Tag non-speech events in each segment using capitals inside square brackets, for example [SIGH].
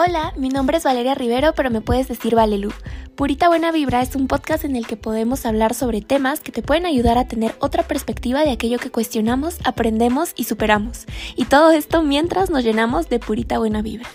Hola, mi nombre es Valeria Rivero, pero me puedes decir Valelu. Purita Buena Vibra es un podcast en el que podemos hablar sobre temas que te pueden ayudar a tener otra perspectiva de aquello que cuestionamos, aprendemos y superamos. Y todo esto mientras nos llenamos de purita buena vibra.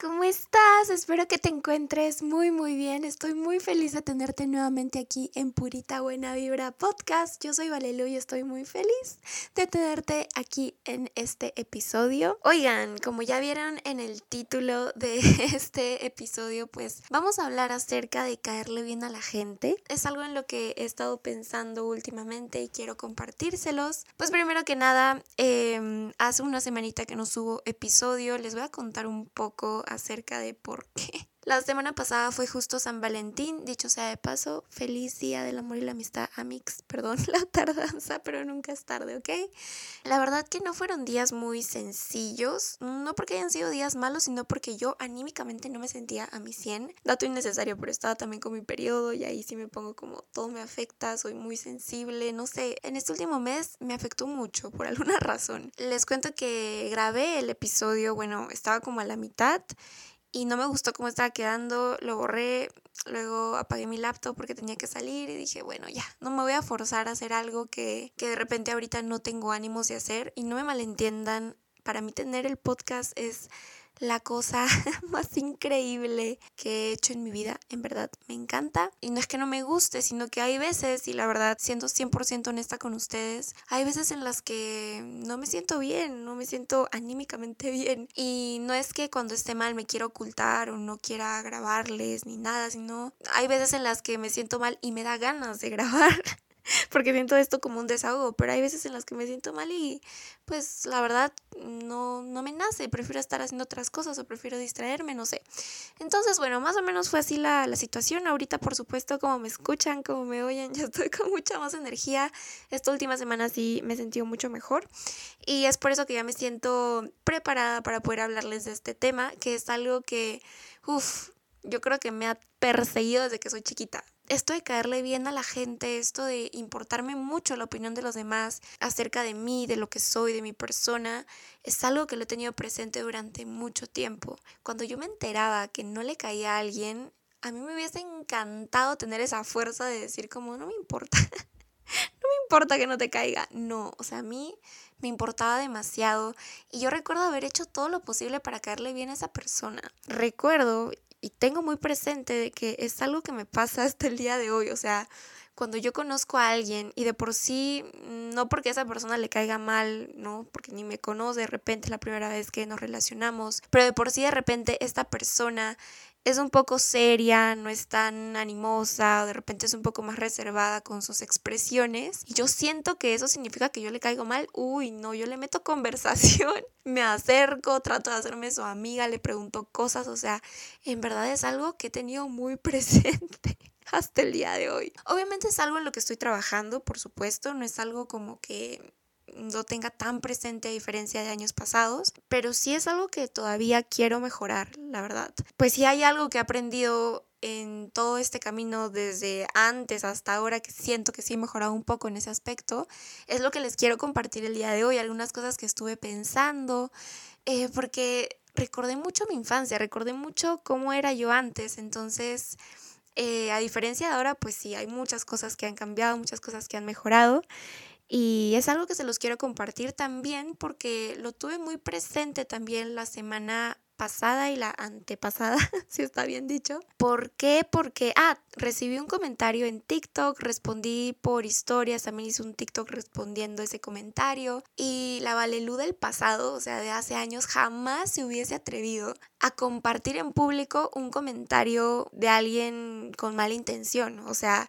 ¿Cómo estás? Espero que te encuentres muy muy bien. Estoy muy feliz de tenerte nuevamente aquí en Purita Buena Vibra Podcast. Yo soy Valelu y estoy muy feliz de tenerte aquí en este episodio. Oigan, como ya vieron en el título de [LAUGHS] este episodio, pues vamos a hablar acerca de caerle bien a la gente. Es algo en lo que he estado pensando últimamente y quiero compartírselos. Pues primero que nada, em, hace una semanita que no subo episodio, les voy a contar un un poco acerca de por qué la semana pasada fue justo San Valentín, dicho sea de paso, feliz día del amor y la amistad, Amix, perdón [LAUGHS] la tardanza, pero nunca es tarde, ¿ok? La verdad que no fueron días muy sencillos, no porque hayan sido días malos, sino porque yo anímicamente no me sentía a mi 100. Dato innecesario, pero estaba también con mi periodo y ahí sí me pongo como todo me afecta, soy muy sensible, no sé, en este último mes me afectó mucho por [LAUGHS] alguna razón. Les cuento que grabé el episodio, bueno, estaba como a la mitad y no me gustó cómo estaba quedando, lo borré, luego apagué mi laptop porque tenía que salir y dije, bueno, ya, no me voy a forzar a hacer algo que, que de repente ahorita no tengo ánimos de hacer y no me malentiendan, para mí tener el podcast es la cosa [LAUGHS] más increíble que he hecho en mi vida. En verdad, me encanta. Y no es que no me guste, sino que hay veces, y la verdad, siendo 100% honesta con ustedes, hay veces en las que no me siento bien, no me siento anímicamente [LAUGHS] bien. Y no es que cuando esté mal me quiera ocultar o no quiera grabarles ni nada, sino hay veces en las que me siento mal y me da ganas de [LAUGHS] grabar. [LAUGHS] porque siento esto como un desahogo, pero hay veces en las que me siento mal y pues la verdad no, no me nace, prefiero estar haciendo otras cosas o prefiero distraerme, no sé. Entonces, bueno, más o menos fue así la, la situación. Ahorita, por supuesto, como me escuchan, como me oyen, [LAUGHS] ya estoy con mucha más energía. Esta última semana sí me he sentido mucho mejor y es por eso que ya me siento preparada para poder hablarles de este tema, que es algo que, uff, yo creo que me ha perseguido desde que soy chiquita esto de caerle bien a la gente, esto de importarme mucho la opinión de los demás acerca de mí, de lo que soy, de mi persona, es algo que lo he tenido presente durante mucho tiempo. Cuando yo me enteraba que no le caía a alguien, a mí me hubiese encantado tener esa fuerza de decir como, no me importa, [LAUGHS] no me importa que no te caiga. No, o sea, a mí me importaba demasiado y yo recuerdo haber hecho todo lo posible para caerle bien a esa persona. Recuerdo, y tengo muy presente de que es algo que me pasa [LAUGHS] hasta el día de hoy, o sea, cuando yo conozco a alguien y de por sí, no porque esa persona le caiga mal, no, porque ni me conoce de repente la primera vez que nos relacionamos, pero de por sí de repente esta persona es un poco seria, no es tan animosa, o de repente es un poco más reservada con sus expresiones. Y yo siento que eso significa que yo le caigo mal. Uy, no, yo le meto [LAUGHS] conversación, me acerco, trato de hacerme su amiga, le pregunto cosas, o sea, en verdad es algo que he tenido muy [LAUGHS] presente hasta el día de hoy. Obviamente es algo en lo que estoy trabajando, por supuesto, no es algo como que no tenga tan presente a diferencia de años pasados, pero sí es algo que todavía quiero mejorar, la verdad. Pues si hay algo que he aprendido en todo este camino desde antes hasta ahora que siento que sí he mejorado un poco en ese aspecto, es lo que les quiero compartir el día de hoy, algunas cosas que estuve pensando, eh, porque recordé mucho mi infancia, recordé mucho cómo era yo antes, entonces... Eh, a diferencia de ahora, pues sí, hay muchas cosas que han cambiado, muchas cosas que han mejorado. Y es algo que se los quiero compartir también porque lo tuve muy presente también la semana pasada y la antepasada, [LAUGHS] si está bien dicho. ¿Por qué? Porque, ah, recibí un comentario en TikTok, respondí por historias, también hice un TikTok respondiendo ese comentario y la Valelú del pasado, o sea, de hace años, jamás se hubiese atrevido a compartir en público un comentario de alguien con mala intención, o sea,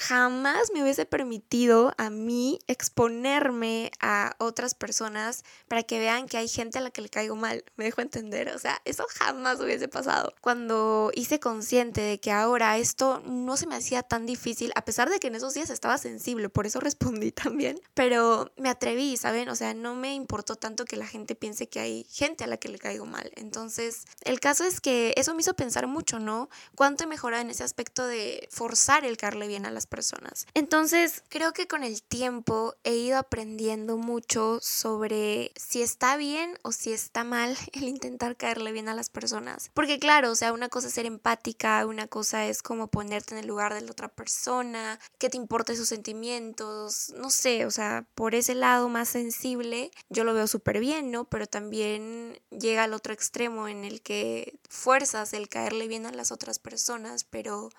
jamás me hubiese permitido a mí exponerme a otras personas para que vean que hay gente a la que le caigo mal, me dejo entender, o sea, eso jamás hubiese pasado. Cuando hice consciente de que ahora esto no se me hacía tan difícil, a pesar de que en esos días estaba sensible, por eso [LAUGHS] respondí también, pero me atreví, ¿saben? O sea, no me importó tanto que la gente piense que hay gente a la que le caigo mal. Entonces, El caso es que eso me hizo pensar mucho, ¿no? Cuánto he mejorado en ese aspecto de forzar el caerle bien a las personas. Entonces, creo que con el tiempo he ido aprendiendo mucho sobre si está bien o si está mal [LAUGHS] el intentar caerle bien a las personas. Porque claro, o sea, una cosa es ser empática, una cosa es como ponerte en el lugar de la otra persona, que te importe sus sentimientos, no sé, o sea, por ese lado más sensible, yo lo veo súper bien, ¿no? Pero también llega al otro extremo en el que fuerzas el caerle bien a las otras personas, pero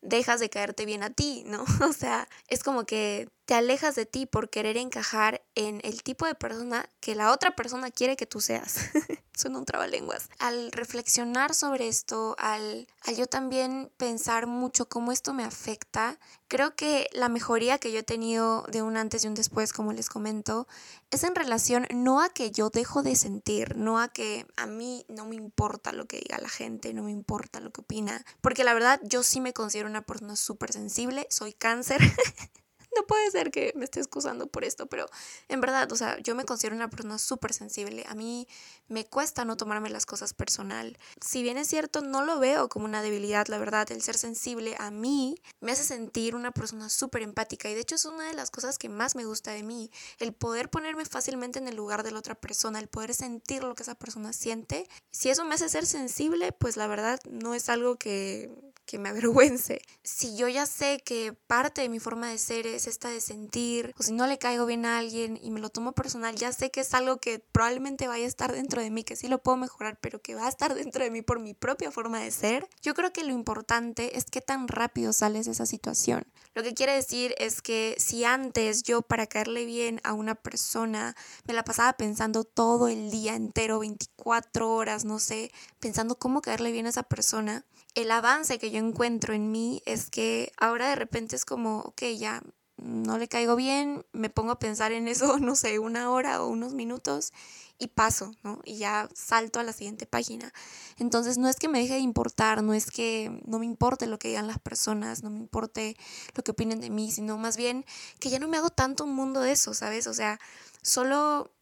dejas de caerte bien a ti, ¿no? [LAUGHS] O sea, es como que te alejas de ti por querer encajar en el tipo de persona que la otra persona quiere que tú seas. [LAUGHS] Suena un trabalenguas. Al reflexionar sobre esto, al, al yo también pensar mucho cómo esto me afecta, creo que la mejoría que yo he tenido de un antes y un después, como les comento, es en relación no a que yo dejo de sentir, no a que a mí no me importa lo que diga la gente, no me importa lo que opina, porque la verdad yo sí me considero una persona súper sensible, soy cáncer. [LAUGHS] no puede ser que me esté excusando por esto, pero en verdad, o sea, yo me considero una persona súper sensible. A mí me cuesta no tomarme las cosas personal. Si bien es cierto, no lo veo como una debilidad, la verdad, el ser sensible a mí me hace sentir una persona súper empática y de hecho es una de las cosas que más me gusta de mí, el poder ponerme fácilmente en el lugar de la otra persona, el poder sentir lo que esa persona siente. Si eso me hace ser sensible, pues la verdad no es algo que que me avergüence. [LAUGHS] Si yo ya sé que parte de mi forma de ser es esta de sentir, o si no le caigo bien a alguien y me lo tomo personal, ya sé que es algo que probablemente vaya a estar dentro de mí, que sí lo puedo mejorar, pero que va a estar dentro de mí por mi propia forma de ser. Yo creo que lo importante es qué tan rápido sales de esa situación. Lo que quiere decir es que si antes yo para caerle bien a una persona me la pasaba pensando todo el día entero, 24 horas, no sé, pensando cómo caerle bien a esa persona, el avance que yo encuentro en mí es que ahora de repente es como, ok, ya no le caigo bien, me pongo a pensar en eso, [LAUGHS] no sé, una hora o unos minutos y paso, ¿no? Y ya salto a la siguiente página. Entonces no es que me deje de importar, no es que no me importe lo que digan las personas, no me importe lo que opinen de mí, sino más bien que ya no me hago tanto un mundo de eso, ¿sabes? O sea, solo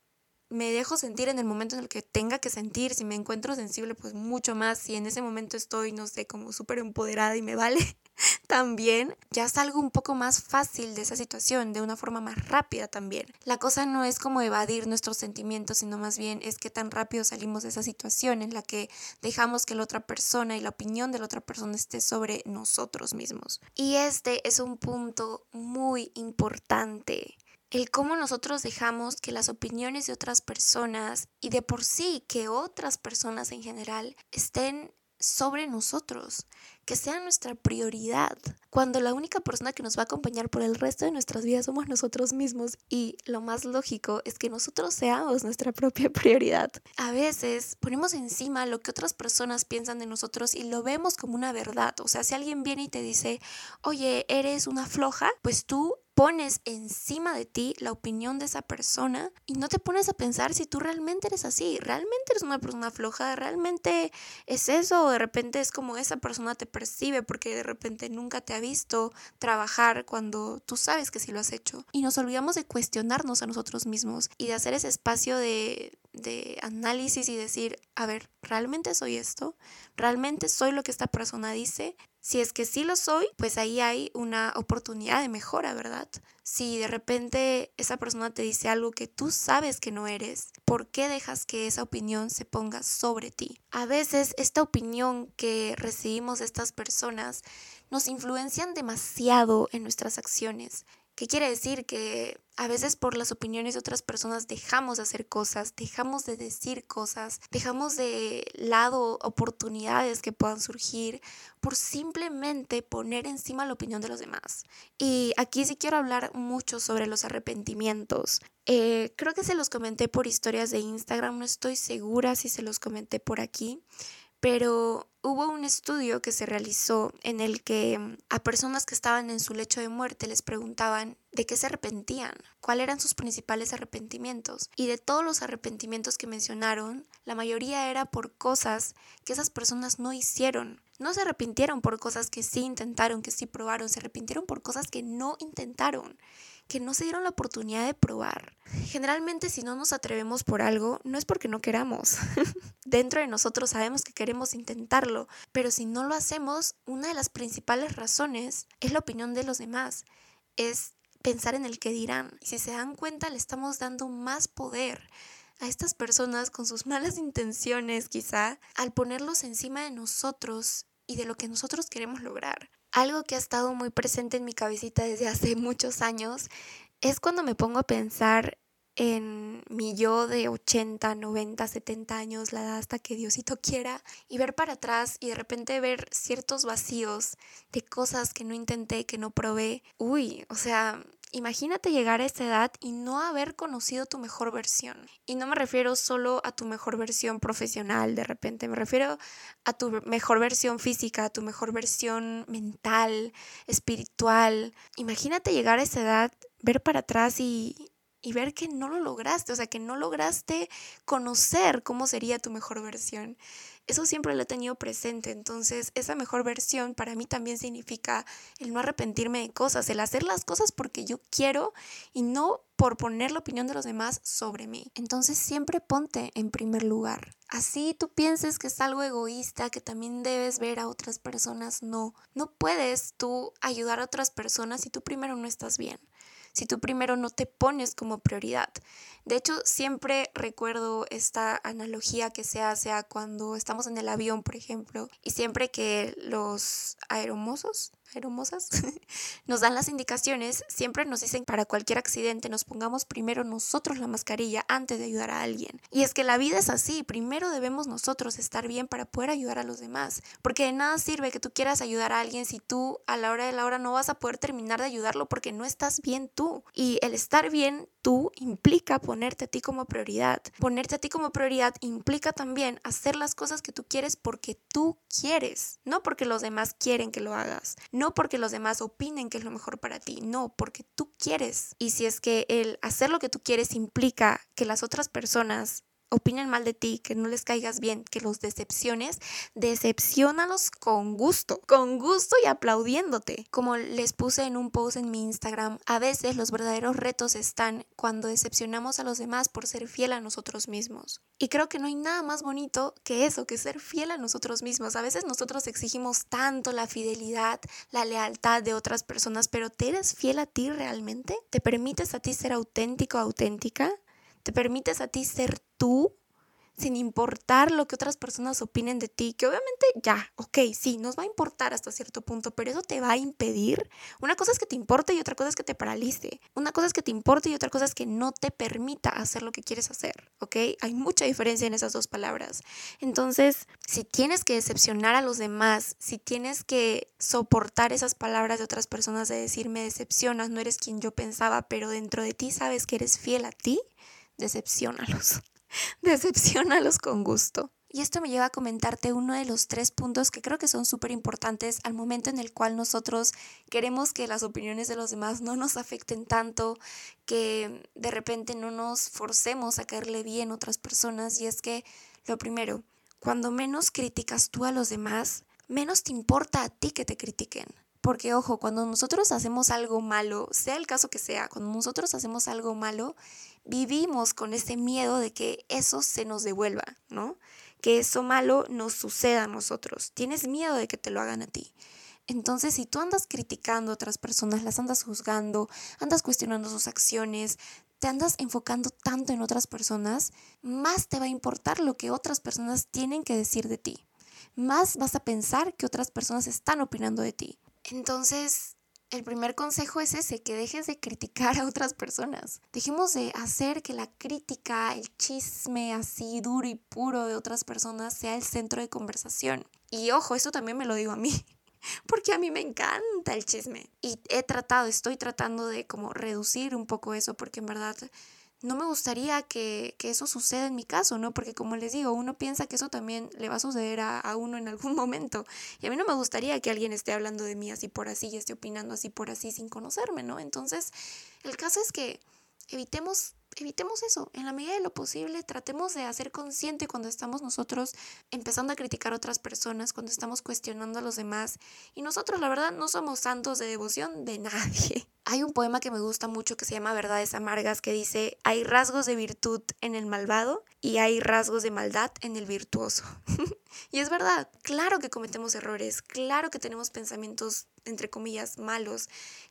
me dejo sentir en el momento en el que tenga que sentir, si me encuentro sensible, pues mucho más, si en ese momento estoy, no sé, como súper empoderada y me vale, [LAUGHS] también ya salgo un poco más fácil de esa situación, de una forma más rápida también. La cosa no es como evadir nuestros sentimientos, sino más bien es que tan rápido salimos de esa situación en la que dejamos que la otra persona y la opinión de la otra persona esté sobre nosotros mismos. Y este es un punto muy importante el cómo nosotros dejamos que las opiniones de otras personas y de por sí que otras personas en general estén sobre nosotros, que sean nuestra prioridad, cuando la única persona que nos va a acompañar por el resto de nuestras vidas somos nosotros mismos y lo más lógico es que nosotros seamos nuestra [LAUGHS] propia prioridad. A veces ponemos encima lo que otras personas piensan de nosotros y lo vemos como una verdad, o sea, si alguien viene y te dice, oye, eres una floja, pues tú pones encima de ti la opinión de esa persona y no te pones a pensar si tú realmente eres así, realmente eres una persona floja, realmente es eso, o de repente es como esa persona te percibe porque de repente nunca te ha visto trabajar cuando tú sabes que sí lo has hecho. Y nos olvidamos de cuestionarnos a nosotros mismos y de hacer ese espacio de, de análisis y decir, a ver, ¿realmente soy esto? ¿Realmente soy lo que esta persona dice? Si es que sí lo soy, pues ahí hay una oportunidad de mejora, ¿verdad? Si de repente esa persona te dice algo que tú sabes que no eres, ¿por qué dejas que esa opinión se ponga sobre ti? A veces esta opinión que recibimos de estas personas nos influencian demasiado en nuestras acciones. ¿Qué quiere decir? Que a veces por las opiniones de otras personas dejamos de hacer cosas, dejamos de decir cosas, dejamos de lado oportunidades que puedan surgir por simplemente poner encima la opinión de los demás. Y aquí sí quiero hablar mucho sobre los arrepentimientos. Eh, creo que se los comenté por historias de Instagram, no estoy segura si se los comenté por aquí pero hubo un estudio que se realizó en el que mm, a personas que estaban en su lecho de muerte les preguntaban de qué se arrepentían, cuáles eran sus principales arrepentimientos. Y de todos los arrepentimientos que mencionaron, la mayoría era por cosas que esas personas no hicieron. No se arrepintieron por cosas que sí intentaron, que sí probaron, se arrepintieron por cosas que no intentaron que no se dieron la oportunidad de probar. Generalmente si no nos atrevemos por algo, no es porque no queramos. [LAUGHS] Dentro de nosotros sabemos que queremos intentarlo, pero si no lo hacemos, una de las principales razones es la opinión de los demás. Es pensar en el que dirán. Si se dan cuenta, le estamos dando más poder a estas personas con sus [LAUGHS] malas intenciones quizá al ponerlos encima de nosotros y de lo que nosotros queremos lograr. Algo que ha estado muy presente en mi cabecita desde hace [LAUGHS] muchos años es cuando me pongo a pensar en mi yo de 80, 90, 70 años, la edad hasta que Diosito quiera, y ver para atrás y de repente ver ciertos vacíos de cosas que no intenté, que no probé. Uy, o sea, Imagínate llegar a esa edad y no haber conocido tu mejor versión. Y no me refiero solo a tu mejor versión profesional de repente, me refiero a tu mejor versión física, a tu mejor versión mental, espiritual. Imagínate llegar a esa edad, ver para atrás y, y ver que no lo lograste, o sea, que no lograste conocer cómo sería tu mejor versión eso siempre lo he tenido presente. Entonces, esa mejor versión para mí también significa el no arrepentirme de cosas, el hacer las cosas porque yo quiero y no por poner la opinión de los demás sobre mí. Entonces, siempre ponte en primer lugar. Así tú pienses que es algo egoísta, que también debes ver a otras personas, no. No puedes tú ayudar a otras personas si tú primero no estás bien si tú primero no te pones como prioridad. De hecho, siempre recuerdo esta analogía que se hace a cuando estamos en el avión, por ejemplo, y siempre que los aeromosos, aeromosas, [LAUGHS] nos dan las indicaciones, siempre nos dicen para cualquier accidente nos pongamos primero nosotros la mascarilla antes de ayudar a alguien. Y es que la vida es así, primero debemos nosotros estar bien para poder ayudar a los demás, porque de nada sirve que tú quieras ayudar a alguien si tú a la hora de la hora no vas a poder terminar de ayudarlo porque no estás bien tú. Y el estar bien tú implica ponerte a ti como prioridad. Ponerte a ti como prioridad implica también hacer las cosas que tú quieres porque tú quieres, no porque los demás quieren que lo hagas. No porque los demás opinen que es lo mejor para ti, no, porque tú quieres. Y si es que el hacer lo que tú quieres implica que las otras personas opinen mal de ti, que no les caigas bien, que los decepciones, decepcionalos con gusto, con gusto y aplaudiéndote. Como les puse en un post en mi Instagram, a veces los verdaderos retos están cuando decepcionamos a los demás por ser fiel a nosotros mismos. Y creo que no hay nada más bonito que eso, que ser fiel a nosotros mismos. A veces nosotros exigimos tanto la fidelidad, la lealtad de otras personas, pero ¿te eres fiel a ti realmente? ¿Te permites a ti ser auténtico, auténtica? te permites a ti ser tú sin importar lo que otras personas opinen de ti, que obviamente ya, ok, sí, nos va a importar hasta cierto punto, pero eso te va a impedir. Una cosa es que te importe y otra cosa es que te paralice. Una cosa es que te importe y otra cosa es que no te permita hacer lo que quieres hacer, ¿ok? Hay mucha diferencia en esas dos palabras. Entonces, si tienes que decepcionar a los demás, si tienes que soportar esas palabras de otras personas de decir me decepcionas, no eres quien yo pensaba, pero dentro de ti sabes que eres fiel a ti, decepcionalos. [LAUGHS] decepcionalos con gusto. Y esto me lleva a comentarte uno de los tres puntos que creo que son súper importantes al momento en el cual nosotros queremos que las opiniones de los demás no nos afecten tanto, que de repente no nos forcemos a caerle bien a otras personas. Y es que, lo primero, cuando menos criticas tú a los demás, menos te importa a ti que te critiquen. Porque ojo, cuando nosotros hacemos algo malo, sea el caso que sea, cuando nosotros hacemos algo malo, vivimos con ese miedo de que eso se nos devuelva, ¿no? Que eso malo nos suceda a nosotros. Tienes miedo de que te lo hagan a ti. Entonces, si tú andas criticando a otras personas, las andas juzgando, andas cuestionando sus acciones, te andas enfocando tanto en otras personas, más te va a importar lo que otras personas tienen que decir de ti. Más vas a pensar que otras personas están opinando de ti. Entonces, el primer consejo es ese, que dejes de criticar a otras personas. Dejemos de hacer que la crítica, el chisme así duro y puro de otras personas sea el centro de conversación. Y ojo, eso también me lo digo a mí, [LAUGHS] porque a mí me encanta el chisme. Y he tratado, estoy tratando de como reducir un poco eso, porque en verdad no me gustaría que, eso suceda en mi caso, ¿no? Porque como les digo, uno piensa que eso también le va a suceder a, a, uno en algún [LAUGHS] momento. Y a mí no me gustaría que alguien esté hablando de mí así por así y esté opinando así por así sin conocerme, ¿no? Entonces, el caso es que evitemos evitemos eso. En la medida de lo posible, tratemos de hacer consciente cuando estamos nosotros empezando a criticar a otras personas, cuando estamos cuestionando a los demás. Y nosotros, la verdad, no somos santos de devoción de [LAUGHS] nadie. Hay un poema que me gusta mucho que se llama Verdades Amargas que dice, hay rasgos de virtud en el malvado y hay rasgos de maldad en el virtuoso. [LAUGHS] y es verdad, claro que cometemos errores, claro que tenemos pensamientos, entre comillas, malos,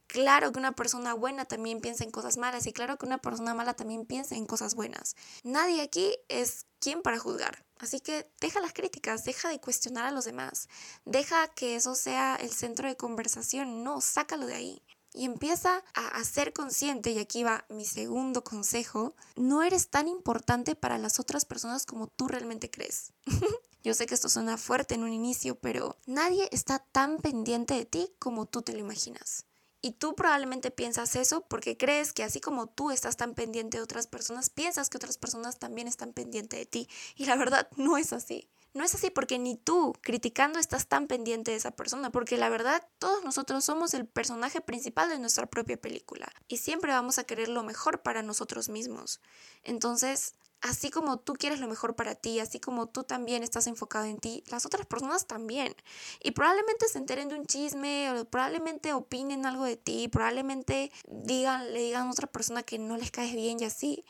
claro que una persona buena también piensa en cosas malas y claro que una persona mala también piensa en cosas buenas. Nadie aquí es quien para juzgar. Así que deja las críticas, deja de cuestionar a los demás, deja que eso sea el centro de conversación, no, sácalo de ahí y empieza a, ser consciente, y aquí va mi segundo consejo, no eres tan importante para las otras personas como tú realmente crees. [LAUGHS] Yo sé que esto suena fuerte en un inicio, pero nadie está tan pendiente de ti como tú te lo imaginas. Y tú probablemente piensas eso porque crees que así como tú estás tan pendiente de otras personas, piensas que otras personas también están pendientes de ti. Y la verdad no es así. No es así porque ni tú criticando estás tan pendiente de esa persona, porque la verdad todos nosotros somos el personaje principal de nuestra propia película y siempre vamos a querer lo mejor para nosotros mismos. Entonces, así como tú quieres lo mejor para ti, así como tú también estás enfocado en ti, las otras personas también. Y probablemente se enteren de un chisme, o probablemente opinen algo de ti, probablemente digan, le digan a otra persona que no les caes bien y así.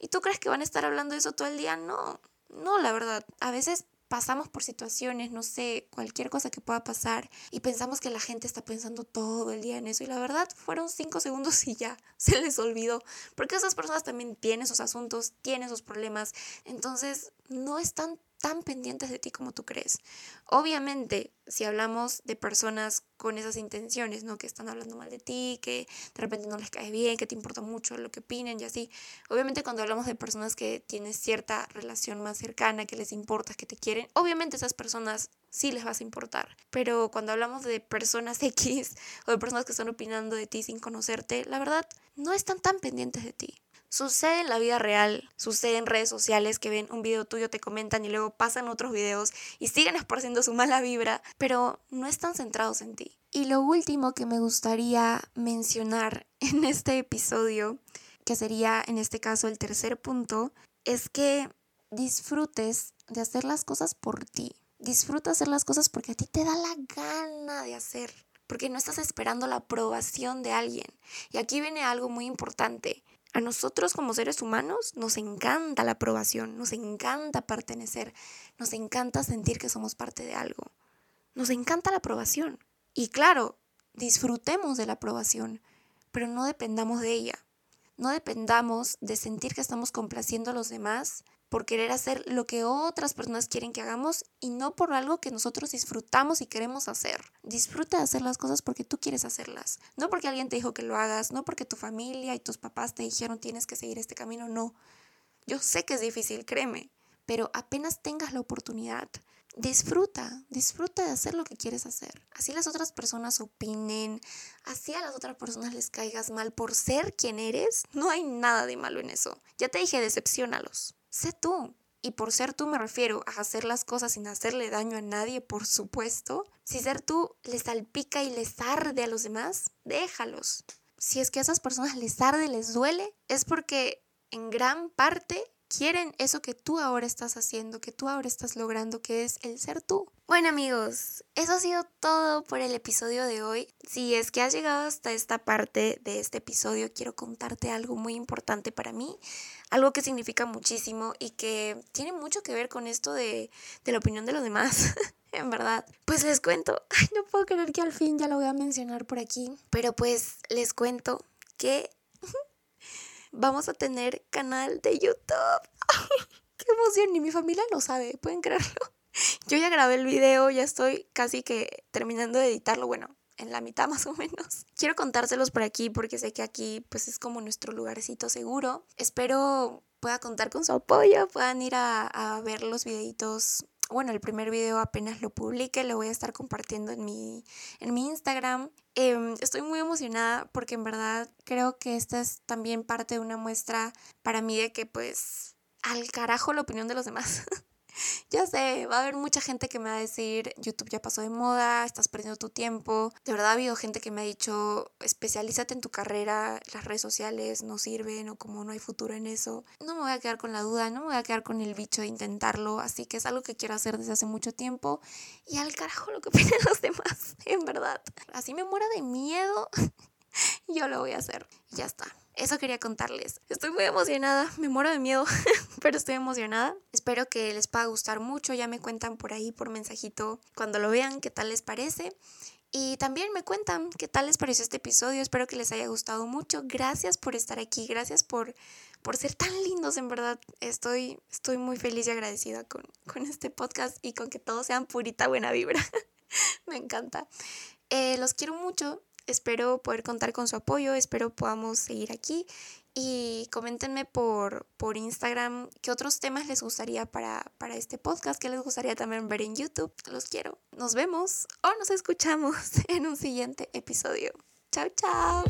¿Y tú crees que van a estar hablando de eso todo el día? No, no, la verdad. A veces pasamos por situaciones, no sé, cualquier cosa que pueda pasar y pensamos que la gente está pensando todo el día en eso y la verdad fueron cinco segundos [LAUGHS] y ya se les olvidó, porque esas personas también tienen sus asuntos, tienen sus problemas, entonces no están tan pendientes de ti como tú crees. Obviamente, si hablamos de personas con esas intenciones, ¿no? Que están hablando mal de ti, que de repente no les cae bien, que te importa mucho lo que opinen y así. Obviamente cuando hablamos de personas que tienen cierta relación más cercana, que les importa, que te quieren, obviamente esas personas sí les vas a importar. Pero cuando hablamos de personas [LAUGHS] X o de personas que están opinando de ti sin conocerte, la verdad, no están tan pendientes de ti. Sucede en la vida real, sucede en redes sociales que ven un video tuyo, te comentan y luego pasan otros videos y siguen esparciendo su mala vibra, pero no están centrados en ti. Y lo último que me gustaría mencionar [LAUGHS] en este episodio, que sería en este caso el tercer punto, es que disfrutes de hacer las cosas por ti. Disfruta hacer las cosas porque a ti te da la gana de hacer, porque no estás esperando la aprobación de alguien. Y aquí viene algo muy importante. A nosotros como seres humanos nos encanta la aprobación, nos encanta pertenecer, nos encanta sentir que somos parte de algo. Nos encanta la aprobación. Y claro, disfrutemos de la aprobación, pero no dependamos de ella. No dependamos de sentir que estamos complaciendo a los demás por querer hacer lo que otras personas quieren que hagamos y no por algo que nosotros disfrutamos y queremos hacer. Disfruta de hacer las cosas porque tú quieres hacerlas, no porque alguien te dijo que lo hagas, no porque tu familia y tus papás te dijeron tienes que seguir este camino, no. Yo sé que es difícil, créeme, pero apenas tengas la oportunidad, disfruta, disfruta de hacer lo que quieres hacer. Así las otras personas opinen, así a las otras personas les caigas mal por ser quien eres, no hay nada de malo en eso. Ya te dije, decepcionalos sé tú. Y por ser tú me refiero a hacer las cosas sin hacerle daño a nadie, por supuesto. Si ser tú les salpica y les arde a los demás, déjalos. Si es que a esas personas les arde, les duele, es porque en gran parte quieren eso que tú ahora estás haciendo, que tú ahora estás logrando, que es el ser tú. Bueno amigos, eso ha sido todo por el episodio de hoy. Si es que has llegado hasta esta parte de este episodio, quiero contarte algo muy importante para mí, algo que significa muchísimo y que tiene mucho que ver con esto de, de la opinión de los demás. [LAUGHS] en verdad. Pues les cuento, [LAUGHS] no puedo creer que al fin ya lo voy a mencionar por aquí, pero pues les cuento que [LAUGHS] vamos a tener canal de YouTube. ¡Qué emoción! Ni mi familia lo sabe, ¿pueden creerlo? Yo ya grabé el video, ya estoy casi que terminando de editarlo, bueno, en la mitad [LAUGHS] más o menos. Quiero contárselos por aquí porque sé que aquí pues es como nuestro lugarcito seguro. Espero pueda contar con su apoyo, puedan ir a, ver los videitos bueno, el primer video apenas lo publique, lo voy a estar compartiendo en mi, en mi Instagram. Em, estoy muy emocionada porque en verdad creo que esta es también parte de una muestra para mí de que pues al carajo la opinión de los demás. [LAUGHS] ya sé, va a haber mucha gente que me va a decir, YouTube ya pasó de moda, estás perdiendo tu tiempo. De verdad ha habido gente que me ha dicho, especialízate en tu carrera, las redes sociales no sirven o como no hay futuro en eso. No me voy a quedar con la duda, no me voy a quedar con el bicho de intentarlo, así que es algo que quiero hacer desde hace mucho tiempo. Y al carajo lo que [LAUGHS] opinen los demás, en verdad. Así me muera de miedo, [LAUGHS] yo lo voy a hacer. Ya está. Eso quería contarles. Estoy muy emocionada, me muero de miedo, [LAUGHS] pero estoy emocionada. Espero que les pueda gustar mucho. Ya me cuentan por ahí, por mensajito, cuando lo vean, qué tal les parece. Y también me cuentan qué tal les pareció este episodio. Espero que les haya gustado mucho. Gracias por estar aquí. Gracias por, por ser tan lindos, en verdad. Estoy, estoy muy feliz y agradecida con, con este podcast y con que todos sean purita buena vibra. [LAUGHS] me encanta. Eh, los quiero mucho. Espero poder contar con su apoyo, espero podamos seguir aquí y coméntenme por, por Instagram qué otros temas les gustaría para, para este podcast, qué les gustaría también ver en YouTube. Los quiero. Nos vemos o nos escuchamos [LAUGHS] en un siguiente episodio. Chao, chao.